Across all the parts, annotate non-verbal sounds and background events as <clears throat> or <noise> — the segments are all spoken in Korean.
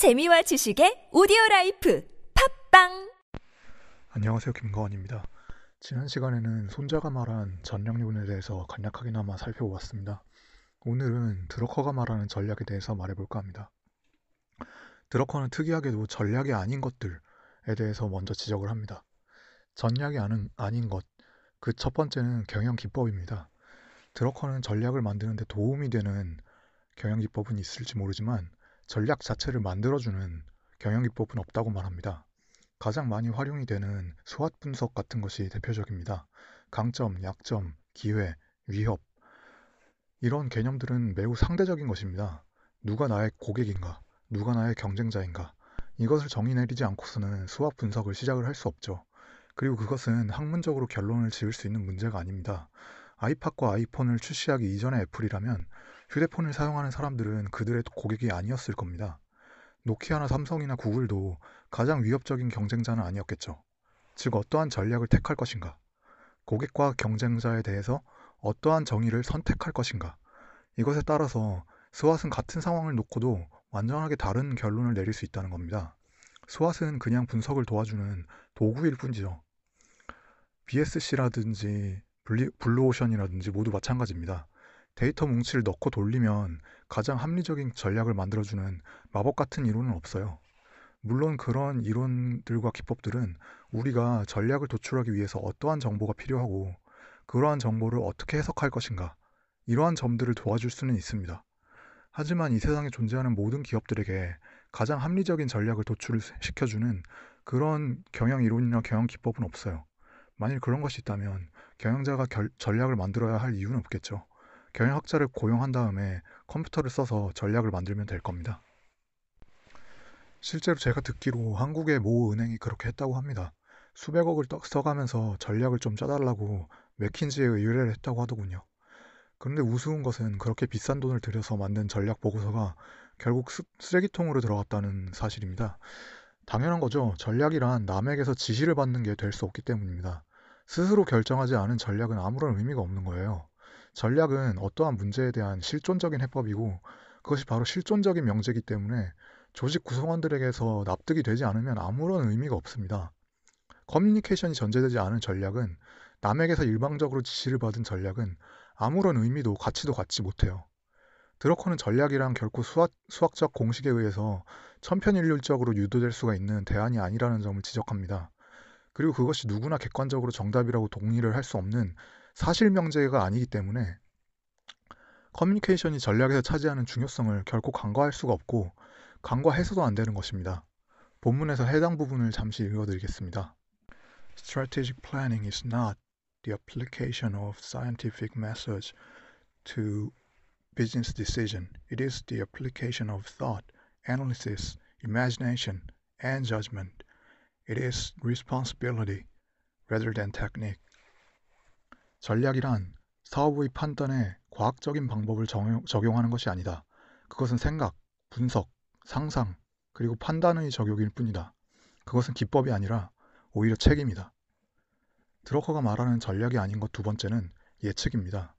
재미와 지식의 오디오 life 팟빵 안녕하세요. 김거원입니다. 지난 시간에는 손자가 말한 전략론에 대해서 간략하게나마 살펴보았습니다. 오늘은 드러커가 말하는 전략에 대해서 말해볼까 합니다. 드러커는 특이하게도 전략이 아닌 것들에 대해서 먼저 지적을 합니다. 전략이 아닌, 아닌 것, 그 첫 번째는 경영 기법입니다. 드러커는 전략을 만드는데 도움이 되는 경영 기법은 있을지 모르지만 전략 자체를 만들어주는 경영 기법은 없다고 말합니다. 가장 많이 활용이 되는 수학 분석 같은 것이 대표적입니다. 강점, 약점, 기회, 위협. 이런 개념들은 매우 상대적인 것입니다. 누가 나의 고객인가, 누가 나의 경쟁자인가. 이것을 정의 내리지 않고서는 수학 분석을 시작을 할 수 없죠. 그리고 그것은 학문적으로 결론을 지을 수 있는 문제가 아닙니다. 아이팟과 아이폰을 출시하기 이전의 애플이라면 휴대폰을 사용하는 사람들은 그들의 고객이 아니었을 겁니다. 노키아나 삼성이나 구글도 가장 위협적인 경쟁자는 아니었겠죠. 즉 어떠한 전략을 택할 것인가? 고객과 경쟁자에 대해서 어떠한 정의를 선택할 것인가? 이것에 따라서 스왓은 같은 상황을 놓고도 완전하게 다른 결론을 내릴 수 있다는 겁니다. 스왓은 그냥 분석을 도와주는 도구일 뿐이죠. BSC라든지 블루오션이라든지 모두 마찬가지입니다. 데이터 뭉치를 넣고 돌리면 가장 합리적인 전략을 만들어주는 마법 같은 이론은 없어요. 물론 그런 이론들과 기법들은 우리가 전략을 도출하기 위해서 어떠한 정보가 필요하고 그러한 정보를 어떻게 해석할 것인가 이러한 점들을 도와줄 수는 있습니다. 하지만 이 세상에 존재하는 모든 기업들에게 가장 합리적인 전략을 도출시켜주는 그런 경영 이론이나 경영 기법은 없어요. 만일 그런 것이 있다면 경영자가 결, 전략을 만들어야 할 이유는 없겠죠. 경영학자를 고용한 다음에 컴퓨터를 써서 전략을 만들면 될 겁니다. 실제로 제가 듣기로 한국의 모 은행이 그렇게 했다고 합니다. 수백억을 써가면서 전략을 좀 짜달라고 맥킨지에 의뢰를 했다고 하더군요. 그런데 우스운 것은 그렇게 비싼 돈을 들여서 만든 전략 보고서가 결국 스, 쓰레기통으로 들어갔다는 사실입니다. 당연한 거죠. 전략이란 남에게서 지시를 받는 게 될 수 없기 때문입니다. 스스로 결정하지 않은 전략은 아무런 의미가 없는 거예요. 전략은 어떠한 문제에 대한 실존적인 해법이고 그것이 바로 실존적인 명제이기 때문에 조직 구성원들에게서 납득이 되지 않으면 아무런 의미가 없습니다. 커뮤니케이션이 전제되지 않은 전략은 남에게서 일방적으로 지시를 받은 전략은 아무런 의미도 가치도 갖지 못해요. 드러커는 전략이란 결코 수학, 수학적 공식에 의해서 천편일률적으로 유도될 수가 있는 대안이 아니라는 점을 지적합니다. 그리고 그것이 누구나 객관적으로 정답이라고 동의를 할 수 없는 사실 명제가 아니기 때문에 커뮤니케이션이 전략에서 차지하는 중요성을 결코 간과할 수가 없고 간과해서도 안 되는 것입니다. 본문에서 해당 부분을 잠시 읽어드리겠습니다. Strategic planning is not the application of scientific methods to business decision. It is the application of thought, analysis, imagination, and judgment. It is responsibility rather than technique. 전략이란 사업의 판단에 과학적인 방법을 적용하는 것이 아니다. 그것은 생각, 분석, 상상, 그리고 판단의 적용일 뿐이다. 그것은 기법이 아니라 오히려 책임이다. 드러커가 말하는 전략이 아닌 것 두 번째는 예측입니다.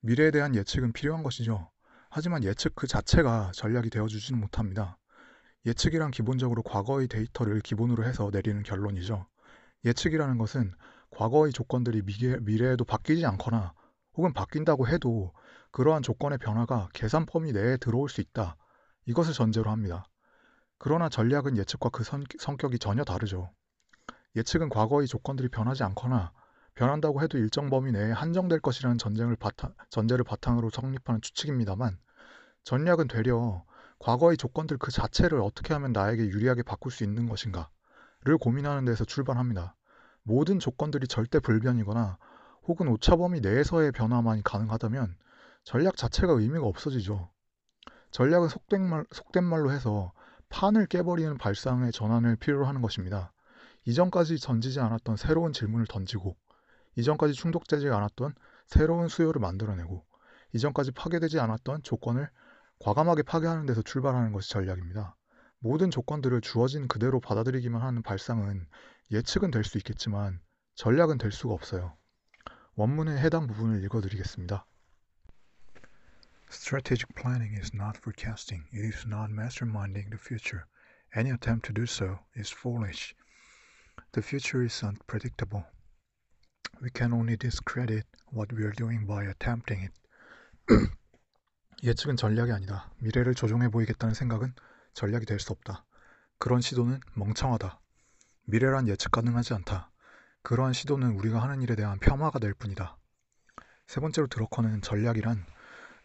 미래에 대한 예측은 필요한 것이죠. 하지만 예측 그 자체가 전략이 되어주지는 못합니다. 예측이란 기본적으로 과거의 데이터를 기본으로 해서 내리는 결론이죠. 예측이라는 것은 과거의 조건들이 미래, 에도 바뀌지 않거나 혹은 바뀐다고 해도 그러한 조건의 변화가 계산 범위 내에 들어올 수 있다. 이것을 전제로 합니다. 그러나 전략은 예측과 그 성, 성격이 전혀 다르죠. 예측은 과거의 조건들이 변하지 않거나 변한다고 해도 일정 범위 내에 한정될 것이라는 전쟁을 바탕, 전제를 바탕으로 성립하는 추측입니다만 전략은 되려 과거의 조건들 그 자체를 어떻게 하면 나에게 유리하게 바꿀 수 있는 것인가를 고민하는 데서 출발합니다. 모든 조건들이 절대 불변이거나 혹은 오차 범위 내에서의 변화만이 가능하다면 전략 자체가 의미가 없어지죠. 전략은 속된, 말, 속된 말로 해서 판을 깨버리는 발상의 전환을 필요로 하는 것입니다. 이전까지 던지지 않았던 새로운 질문을 던지고 이전까지 충족되지 않았던 새로운 수요를 만들어내고 이전까지 파괴되지 않았던 조건을 과감하게 파괴하는 데서 출발하는 것이 전략입니다. 모든 조건들을 주어진 그대로 받아들이기만 하는 발상은 예측은 될 수 있겠지만 전략은 될 수가 없어요. 원문의 해당 부분을 읽어드리겠습니다. Strategic planning is not forecasting. It is not masterminding the future. Any attempt to do so is foolish. The future is unpredictable. We can only discredit what we are doing by attempting it. 예측은 전략이 아니다. 미래를 조종해 보이겠다는 생각은 전략이 될 수 없다. 그런 시도는 멍청하다. 미래란 예측 가능하지 않다. 그러한 시도는 우리가 하는 일에 대한 폄하가 될 뿐이다. 세 번째로 드러커는 전략이란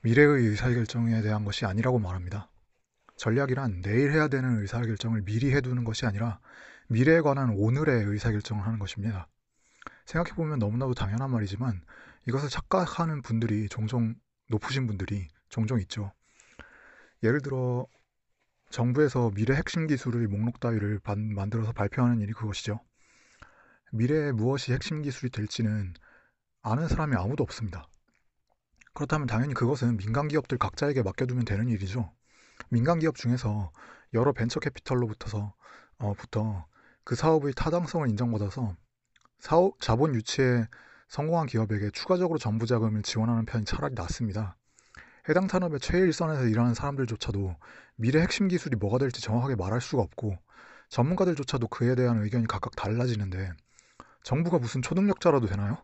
미래의 의사결정에 대한 것이 아니라고 말합니다. 전략이란 내일 해야 되는 의사결정을 미리 해두는 것이 아니라 미래에 관한 오늘의 의사결정을 하는 것입니다. 생각해보면 너무나도 당연한 말이지만 이것을 착각하는 분들이 종종 높으신 분들이 종종 있죠. 예를 들어 정부에서 미래 핵심 기술의 목록 따위를 만들어서 발표하는 일이 그것이죠. 미래에 무엇이 핵심 기술이 될지는 아는 사람이 아무도 없습니다. 그렇다면 당연히 그것은 민간 기업들 각자에게 맡겨두면 되는 일이죠. 민간 기업 중에서 여러 벤처 캐피털로부터서 어, 부터 그 사업의 타당성을 인정받아서 사업, 자본 유치에 성공한 기업에게 추가적으로 정부 자금을 지원하는 편이 차라리 낫습니다. 해당 산업의 최일선에서 일하는 사람들조차도 미래 핵심 기술이 뭐가 될지 정확하게 말할 수가 없고 전문가들조차도 그에 대한 의견이 각각 달라지는데 정부가 무슨 초능력자라도 되나요?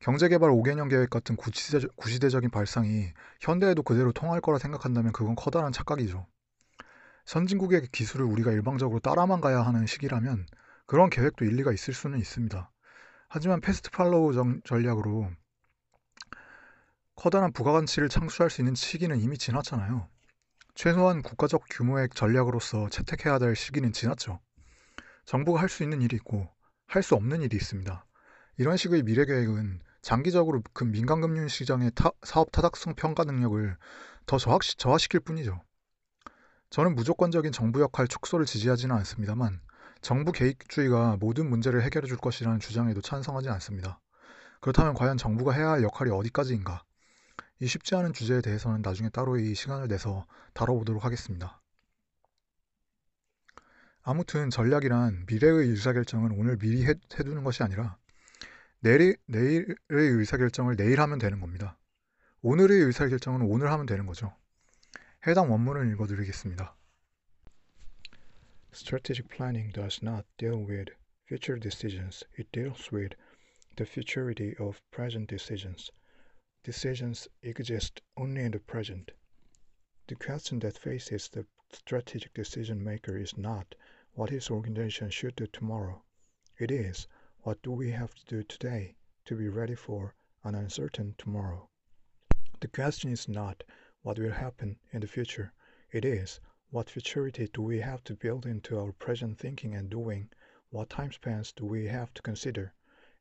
경제개발 5개년 계획 같은 구시대, 구시대적인 발상이 현대에도 그대로 통할 거라 생각한다면 그건 커다란 착각이죠. 선진국의 기술을 우리가 일방적으로 따라만 가야 하는 시기라면 그런 계획도 일리가 있을 수는 있습니다. 하지만 패스트 팔로우 전략으로 커다란 부가 가치를 창출할 수 있는 시기는 이미 지났잖아요. 최소한 국가적 규모의 전략으로서 채택해야 될 시기는 지났죠. 정부가 할 수 있는 일이 있고 할 수 없는 일이 있습니다. 이런 식의 미래 계획은 장기적으로 그 민간 금융 시장의 타, 사업 타닥성 평가 능력을 더 저하, 저하시킬 뿐이죠. 저는 무조건적인 정부 역할 축소를 지지하지는 않습니다만 정부 개입주의가 모든 문제를 해결해 줄 것이라는 주장에도 찬성하지 않습니다. 그렇다면 과연 정부가 해야 할 역할이 어디까지인가? 이 쉽지 않은 주제에 대해서는 나중에 따로 이 시간을 내서 다뤄보도록 하겠습니다. 아무튼 전략이란 미래의 의사결정은 오늘 미리 해, 해두는 것이 아니라 내일, 내일의 의사결정을 내일 하면 되는 겁니다. 오늘의 의사결정은 오늘 하면 되는 거죠. 해당 원문을 읽어드리겠습니다. Strategic planning does not deal with future decisions. It deals with the futurity of present decisions. Decisions exist only in the present. The question that faces the strategic decision maker is not what his organization should do tomorrow. It is what do we have to do today to be ready for an uncertain tomorrow. The question is not what will happen in the future. It is what futurity do we have to build into our present thinking and doing? What time spans do we have to consider?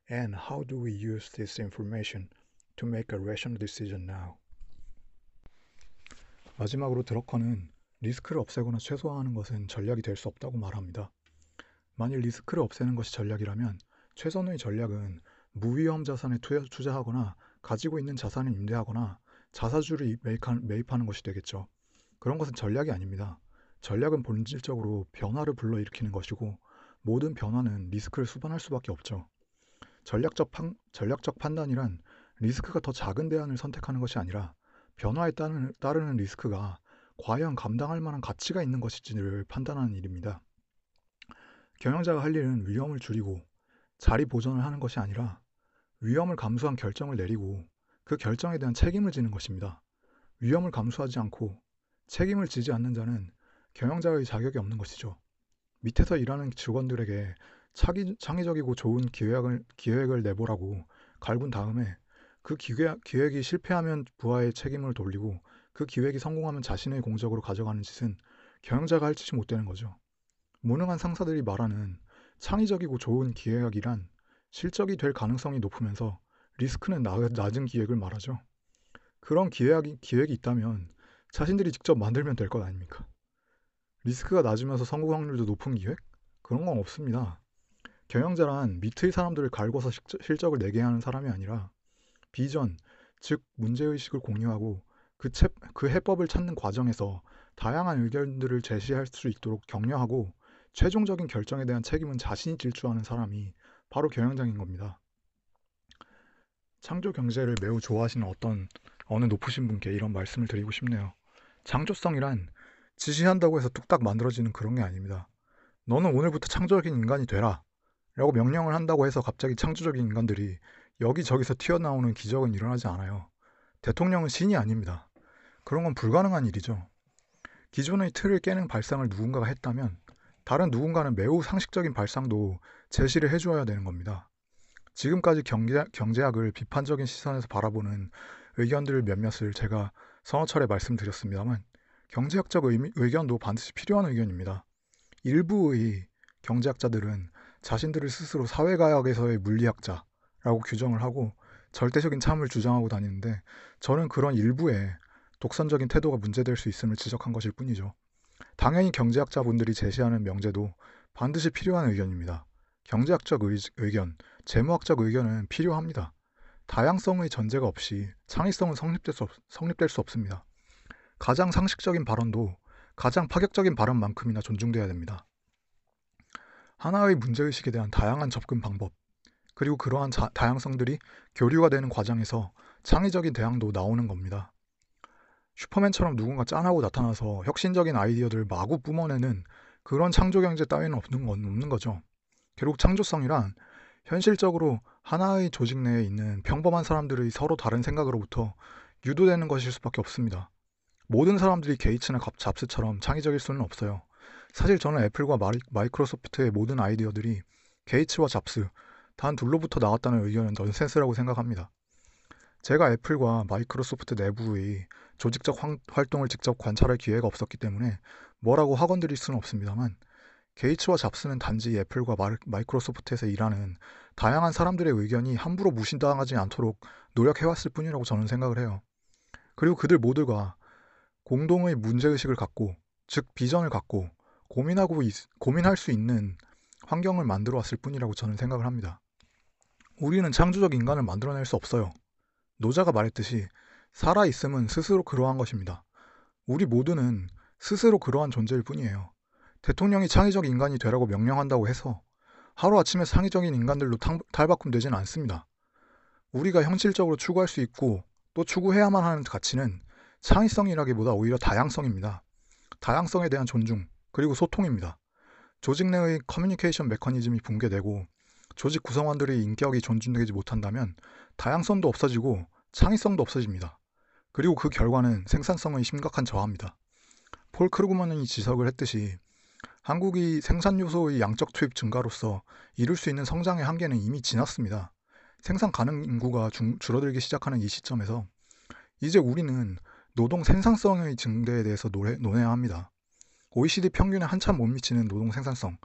And how do we use this information to make a rational decision now? 마지막으로 드러커는 리스크를 없애거나 최소화하는 것은 전략이 될 수 없다고 말합니다. 만일 리스크를 없애는 것이 전략이라면 최선의 전략은 무위험 자산에 투자하거나 가지고 있는 자산을 임대하거나 자사주를 매입하는 것이 되겠죠. 그런 것은 전략이 아닙니다. 전략은 본질적으로 변화를 불러일으키는 것이고 모든 변화는 리스크를 수반할 수밖에 없죠. 전략적, 판, 전략적 판단이란 리스크가 더 작은 대안을 선택하는 것이 아니라 변화에 따르는, 따르는 리스크가 과연 감당할 만한 가치가 있는 것인지를 판단하는 일입니다. 경영자가 할 일은 위험을 줄이고 자리 보전을 하는 것이 아니라 위험을 감수한 결정을 내리고 그 결정에 대한 책임을 지는 것입니다. 위험을 감수하지 않고 책임을 지지 않는 자는 경영자의 자격이 없는 것이죠. 밑에서 일하는 직원들에게 차기, 창의적이고 좋은 기획을, 기획을 내보라고 갈군 다음에 그 기획, 기획이 실패하면 부하의 책임을 돌리고 그 기획이 성공하면 자신의 공적으로 가져가는 짓은 경영자가 할 짓이 못 되는 거죠. 무능한 상사들이 말하는 창의적이고 좋은 기획이란 실적이 될 가능성이 높으면서 리스크는 낮은 기획을 말하죠. 그런 기획이, 기획이 있다면 자신들이 직접 만들면 될 것 아닙니까? 리스크가 낮으면서 성공 확률도 높은 기획? 그런 건 없습니다. 경영자란 밑의 사람들을 갈궈서 실적을 내게 하는 사람이 아니라 비전, 즉 문제의식을 공유하고 그, 채, 그 해법을 찾는 과정에서 다양한 의견들을 제시할 수 있도록 격려하고 최종적인 결정에 대한 책임은 자신이 질주하는 사람이 바로 경영장인 겁니다. 창조 경제를 매우 좋아하시는 어떤 어느 높으신 분께 이런 말씀을 드리고 싶네요. 창조성이란 지시한다고 해서 뚝딱 만들어지는 그런 게 아닙니다. 너는 오늘부터 창조적인 인간이 되라. 라고 명령을 한다고 해서 갑자기 창조적인 인간들이 여기저기서 튀어나오는 기적은 일어나지 않아요. 대통령은 신이 아닙니다. 그런 건 불가능한 일이죠. 기존의 틀을 깨는 발상을 누군가가 했다면 다른 누군가는 매우 상식적인 발상도 제시를 해주어야 되는 겁니다. 지금까지 경제, 경제학을 비판적인 시선에서 바라보는 의견들 몇몇을 제가 서너 차례 말씀드렸습니다만 경제학적 의미, 의견도 반드시 필요한 의견입니다. 일부의 경제학자들은 자신들을 스스로 사회과학에서의 물리학자 라고 규정을 하고 절대적인 참을 주장하고 다니는데 저는 그런 일부의 독선적인 태도가 문제될 수 있음을 지적한 것일 뿐이죠. 당연히 경제학자분들이 제시하는 명제도 반드시 필요한 의견입니다. 경제학적 의, 의견, 재무학적 의견은 필요합니다. 다양성의 전제가 없이 창의성은 성립될 수, 없, 성립될 수 없습니다. 가장 상식적인 발언도 가장 파격적인 발언만큼이나 존중돼야 됩니다. 하나의 문제의식에 대한 다양한 접근 방법, 그리고 그러한 자, 다양성들이 교류가 되는 과정에서 창의적인 대항도 나오는 겁니다. 슈퍼맨처럼 누군가 짠하고 나타나서 혁신적인 아이디어들을 마구 뿜어내는 그런 창조 경제 따위는 없는 건 없는 거죠. 결국 창조성이란 현실적으로 하나의 조직 내에 있는 평범한 사람들의 서로 다른 생각으로부터 유도되는 것일 수밖에 없습니다. 모든 사람들이 게이츠나 잡스처럼 창의적일 수는 없어요. 사실 저는 애플과 마이, 크로소프트의 모든 아이디어들이 게이츠와 잡스 단 둘로부터 나왔다는 의견은 넌센스라고 생각합니다. 제가 애플과 마이크로소프트 내부의 조직적 활동을 직접 관찰할 기회가 없었기 때문에 뭐라고 확언 드릴 수는 없습니다만 게이츠와 잡스는 단지 애플과 마이크로소프트에서 일하는 다양한 사람들의 의견이 함부로 무시당하지 않도록 노력해왔을 뿐이라고 저는 생각을 해요. 그리고 그들 모두가 공동의 문제의식을 갖고, 즉 비전을 갖고 고민하고 있, 고민할 수 있는 환경을 만들어 왔을 뿐이라고 저는 생각을 합니다. 우리는 창조적 인간을 만들어낼 수 없어요. 노자가 말했듯이 살아있음은 스스로 그러한 것입니다. 우리 모두는 스스로 그러한 존재일 뿐이에요. 대통령이 창의적 인간이 되라고 명령한다고 해서 하루아침에 창의적인 인간들로 탈바꿈되지는 않습니다. 우리가 현실적으로 추구할 수 있고 또 추구해야만 하는 가치는 창의성이라기보다 오히려 다양성입니다. 다양성에 대한 존중, 그리고 소통입니다. 조직 내의 커뮤니케이션 메커니즘이 붕괴되고 조직 구성원들의 인격이 존중되지 못한다면 다양성도 없어지고 창의성도 없어집니다. 그리고 그 결과는 생산성의 심각한 저하입니다. 폴 크루그만이 지적을 했듯이 한국이 생산 요소의 양적 투입 증가로서 이룰 수 있는 성장의 한계는 이미 지났습니다. 생산 가능 인구가 중, 줄어들기 시작하는 이 시점에서 이제 우리는 노동 생산성의 증대에 대해서 논해야 합니다. OECD 평균에 한참 못 미치는 노동 생산성,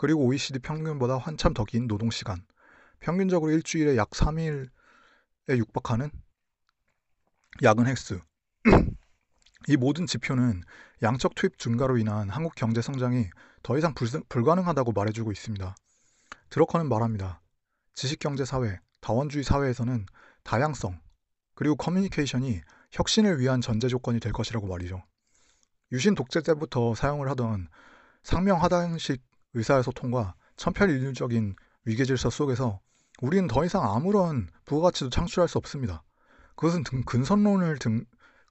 그리고 OECD 평균보다 한참 더 긴 노동 시간, 평균적으로 일주일에 약 3일에 육박하는 야근 횟수. <clears throat> 이 모든 지표는 양적 투입 증가로 인한 한국 경제 성장이 더 이상 불, 불가능하다고 말해주고 있습니다. 드러커는 말합니다. 지식경제 사회, 다원주의 사회에서는 다양성, 그리고 커뮤니케이션이 혁신을 위한 전제 조건이 될 것이라고 말이죠. 유신 독재 때부터 사용을 하던 상명하단식 의사소통과 천편일률적인 위계질서 속에서 우리는 더 이상 아무런 부가가치도 창출할 수 없습니다. 그것은 등, 근선론을 등,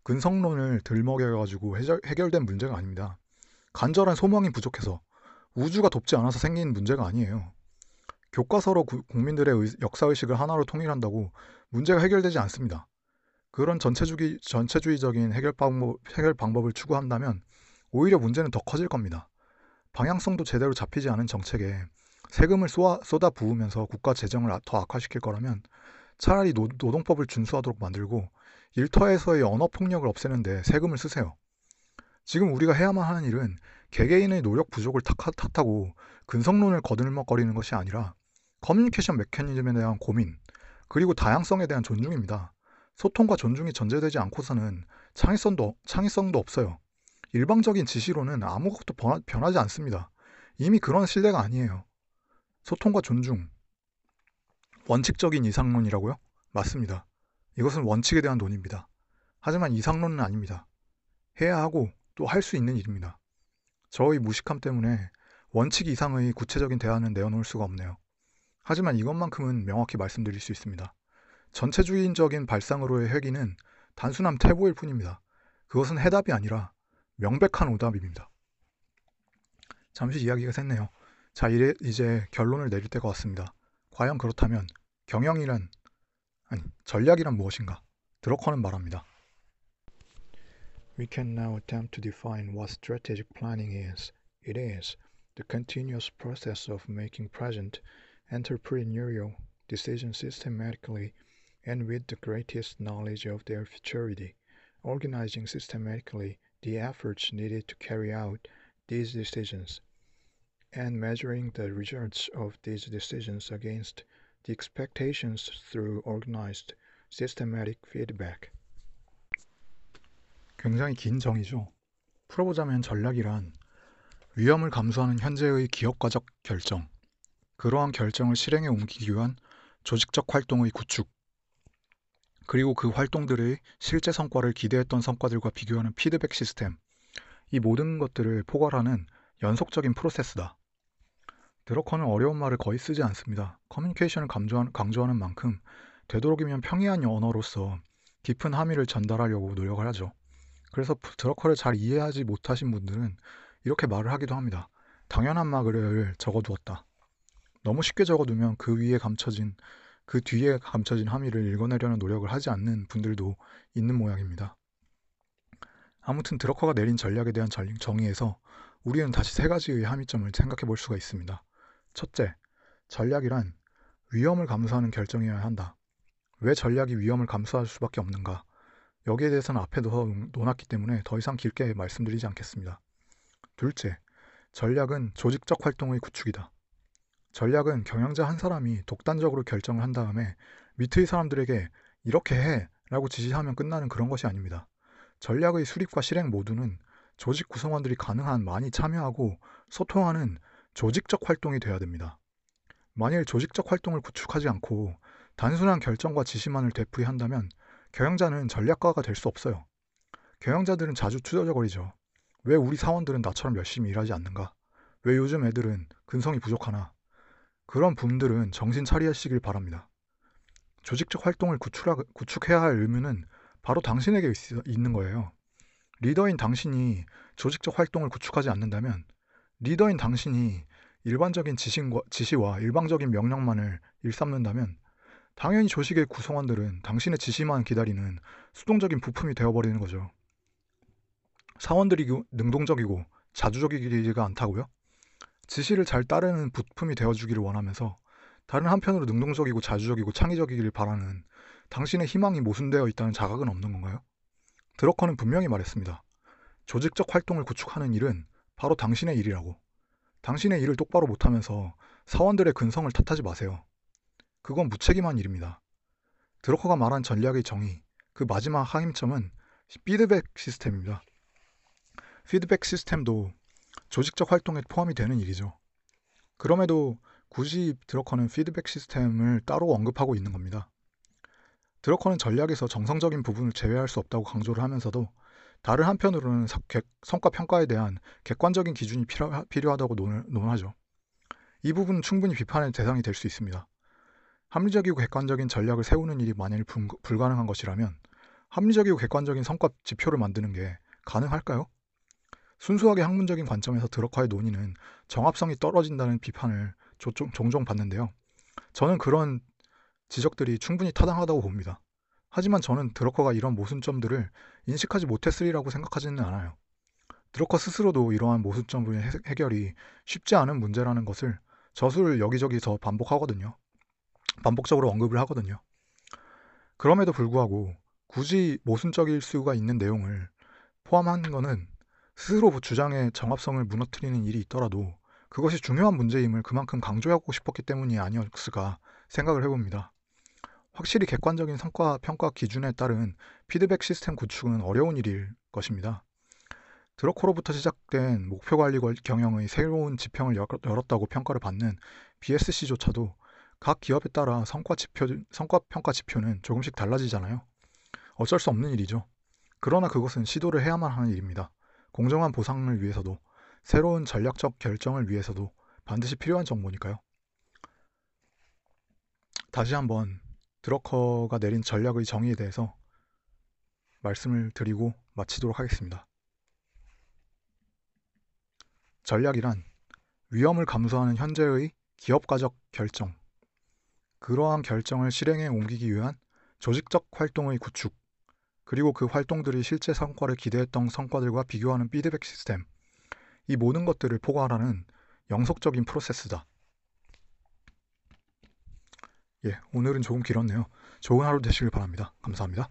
근성론을 들먹여가지고 해결, 된 문제가 아닙니다. 간절한 소망이 부족해서 우주가 돕지 않아서 생긴 문제가 아니에요. 교과서로 구, 국민들의 의, 역사의식을 하나로 통일한다고 문제가 해결되지 않습니다. 그런 전체주의, 전체주의적인 해결 방법, 해결 방법을 추구한다면 오히려 문제는 더 커질 겁니다. 방향성도 제대로 잡히지 않은 정책에 세금을 쏟아, 쏟아 부으면서 국가 재정을 더 악화시킬 거라면 차라리 노, 노동법을 준수하도록 만들고 일터에서의 언어 폭력을 없애는데 세금을 쓰세요. 지금 우리가 해야만 하는 일은 개개인의 노력 부족을 탓하고 근성론을 거들먹거리는 것이 아니라 커뮤니케이션 메커니즘에 대한 고민 그리고 다양성에 대한 존중입니다. 소통과 존중이 전제되지 않고서는 창의성도, 창의성도 없어요. 일방적인 지시로는 아무것도 변하, 지 않습니다. 이미 그런 시대가 아니에요. 소통과 존중. 원칙적인 이상론이라고요? 맞습니다. 이것은 원칙에 대한 논입니다. 하지만 이상론은 아닙니다. 해야 하고 또 할 수 있는 일입니다. 저의 무식함 때문에 원칙 이상의 구체적인 대안은 내어놓을 수가 없네요. 하지만 이것만큼은 명확히 말씀드릴 수 있습니다. 전체주의적인 발상으로의 회귀는 단순한 태보일 뿐입니다. 그것은 해답이 아니라 명백한 오답입니다. 잠시 이야기가 샜네요. 자, 이래, 이제 결론을 내릴 때가 왔습니다. 과연 그렇다면 경영이란 아니 전략이란 무엇인가? 드러커는 말합니다. We can now attempt to define what strategic planning is. It is the continuous process of making present entrepreneurial decisions systematically and with the greatest knowledge of their futurity, organizing systematically the efforts needed to carry out these decisions, and measuring the results of these decisions against the expectations through organized systematic feedback. 굉장히 긴 정의죠. 풀어보자면 전략이란 위험을 감수하는 현재의 기업가적 결정, 그러한 결정을 실행에 옮기기 위한 조직적 활동의 구축, 그리고 그 활동들의 실제 성과를 기대했던 성과들과 비교하는 피드백 시스템, 이 모든 것들을 포괄하는 연속적인 프로세스다. 드러커는 어려운 말을 거의 쓰지 않습니다. 커뮤니케이션을 강조하는, 만큼 되도록이면 평이한 언어로서 깊은 함의를 전달하려고 노력을 하죠. 그래서 드러커를 잘 이해하지 못하신 분들은 이렇게 말을 하기도 합니다. 당연한 말을 적어두었다. 너무 쉽게 적어두면 그 위에 감춰진 그 뒤에 감춰진 함의를 읽어내려는 노력을 하지 않는 분들도 있는 모양입니다. 아무튼 드러커가 내린 전략에 대한 정의에서 우리는 다시 세 가지의 함의점을 생각해 볼 수가 있습니다. 첫째, 전략이란 위험을 감수하는 결정이어야 한다. 왜 전략이 위험을 감수할 수밖에 없는가? 여기에 대해서는 앞에도 논했기 때문에 더 이상 길게 말씀드리지 않겠습니다. 둘째, 전략은 조직적 활동의 구축이다. 전략은 경영자 한 사람이 독단적으로 결정을 한 다음에 밑의 사람들에게 이렇게 해 라고 지시하면 끝나는 그런 것이 아닙니다. 전략의 수립과 실행 모두는 조직 구성원들이 가능한 많이 참여하고 소통하는 조직적 활동이 되어야 됩니다. 만일 조직적 활동을 구축하지 않고 단순한 결정과 지시만을 되풀이한다면 경영자는 전략가가 될 수 없어요. 경영자들은 자주 투덜거리죠. 왜 우리 사원들은 나처럼 열심히 일하지 않는가? 왜 요즘 애들은 근성이 부족하나? 그런 분들은 정신 차리시길 바랍니다. 조직적 활동을 구축해야 할 의무는 바로 당신에게 있, 는 거예요. 리더인 당신이 조직적 활동을 구축하지 않는다면 리더인 당신이 일반적인 지신과, 지시와 일방적인 명령만을 일삼는다면 당연히 조직의 구성원들은 당신의 지시만 기다리는 수동적인 부품이 되어버리는 거죠. 사원들이 능동적이고 자주적이지가 않다고요? 지시를 잘 따르는 부품이 되어주기를 원하면서 다른 한편으로 능동적이고 자주적이고 창의적이기를 바라는 당신의 희망이 모순되어 있다는 자각은 없는 건가요? 드러커는 분명히 말했습니다. 조직적 활동을 구축하는 일은 바로 당신의 일이라고. 당신의 일을 똑바로 못하면서 사원들의 근성을 탓하지 마세요. 그건 무책임한 일입니다. 드러커가 말한 전략의 정의, 그 마지막 항임점은 피드백 시스템입니다. 피드백 시스템도 조직적 활동에 포함이 되는 일이죠. 그럼에도 굳이 드러커는 피드백 시스템을 따로 언급하고 있는 겁니다. 드러커는 전략에서 정성적인 부분을 제외할 수 없다고 강조를 하면서도 다른 한편으로는 성과 평가에 대한 객관적인 기준이 필요, 하다고 논하죠. 이 부분은 충분히 비판의 대상이 될 수 있습니다. 합리적이고 객관적인 전략을 세우는 일이 만일 불가능한 것이라면 합리적이고 객관적인 성과 지표를 만드는 게 가능할까요? 순수하게 학문적인 관점에서 드러커의 논의는 정합성이 떨어진다는 비판을 종종 받는데요. 저는 그런 지적들이 충분히 타당하다고 봅니다. 하지만 저는 드러커가 이런 모순점들을 인식하지 못했으리라고 생각하지는 않아요. 드러커 스스로도 이러한 모순점의 해결이 쉽지 않은 문제라는 것을 저수를 여기저기서 반복하거든요. 반복적으로 언급을 하거든요. 그럼에도 불구하고 굳이 모순적일 수가 있는 내용을 포함한 것은 스스로 주장의 정합성을 무너뜨리는 일이 있더라도 그것이 중요한 문제임을 그만큼 강조하고 싶었기 때문이 아니었을까 생각을 해봅니다. 확실히 객관적인 성과 평가 기준에 따른 피드백 시스템 구축은 어려운 일일 것입니다. 드러코로부터 시작된 목표 관리 경영의 새로운 지평을 열었다고 평가를 받는 BSC조차도 각 기업에 따라 성과 지표, 성과 평가 지표는 조금씩 달라지잖아요. 어쩔 수 없는 일이죠. 그러나 그것은 시도를 해야만 하는 일입니다. 공정한 보상을 위해서도 새로운 전략적 결정을 위해서도 반드시 필요한 정보니까요. 다시 한번 드러커가 내린 전략의 정의에 대해서 말씀을 드리고 마치도록 하겠습니다. 전략이란 위험을 감수하는 현재의 기업가적 결정, 그러한 결정을 실행에 옮기기 위한 조직적 활동의 구축, 그리고 그 활동들이 실제 성과를 기대했던 성과들과 비교하는 피드백 시스템, 이 모든 것들을 포괄하는 영속적인 프로세스다. 예, 오늘은 조금 길었네요. 좋은 하루 되시길 바랍니다. 감사합니다.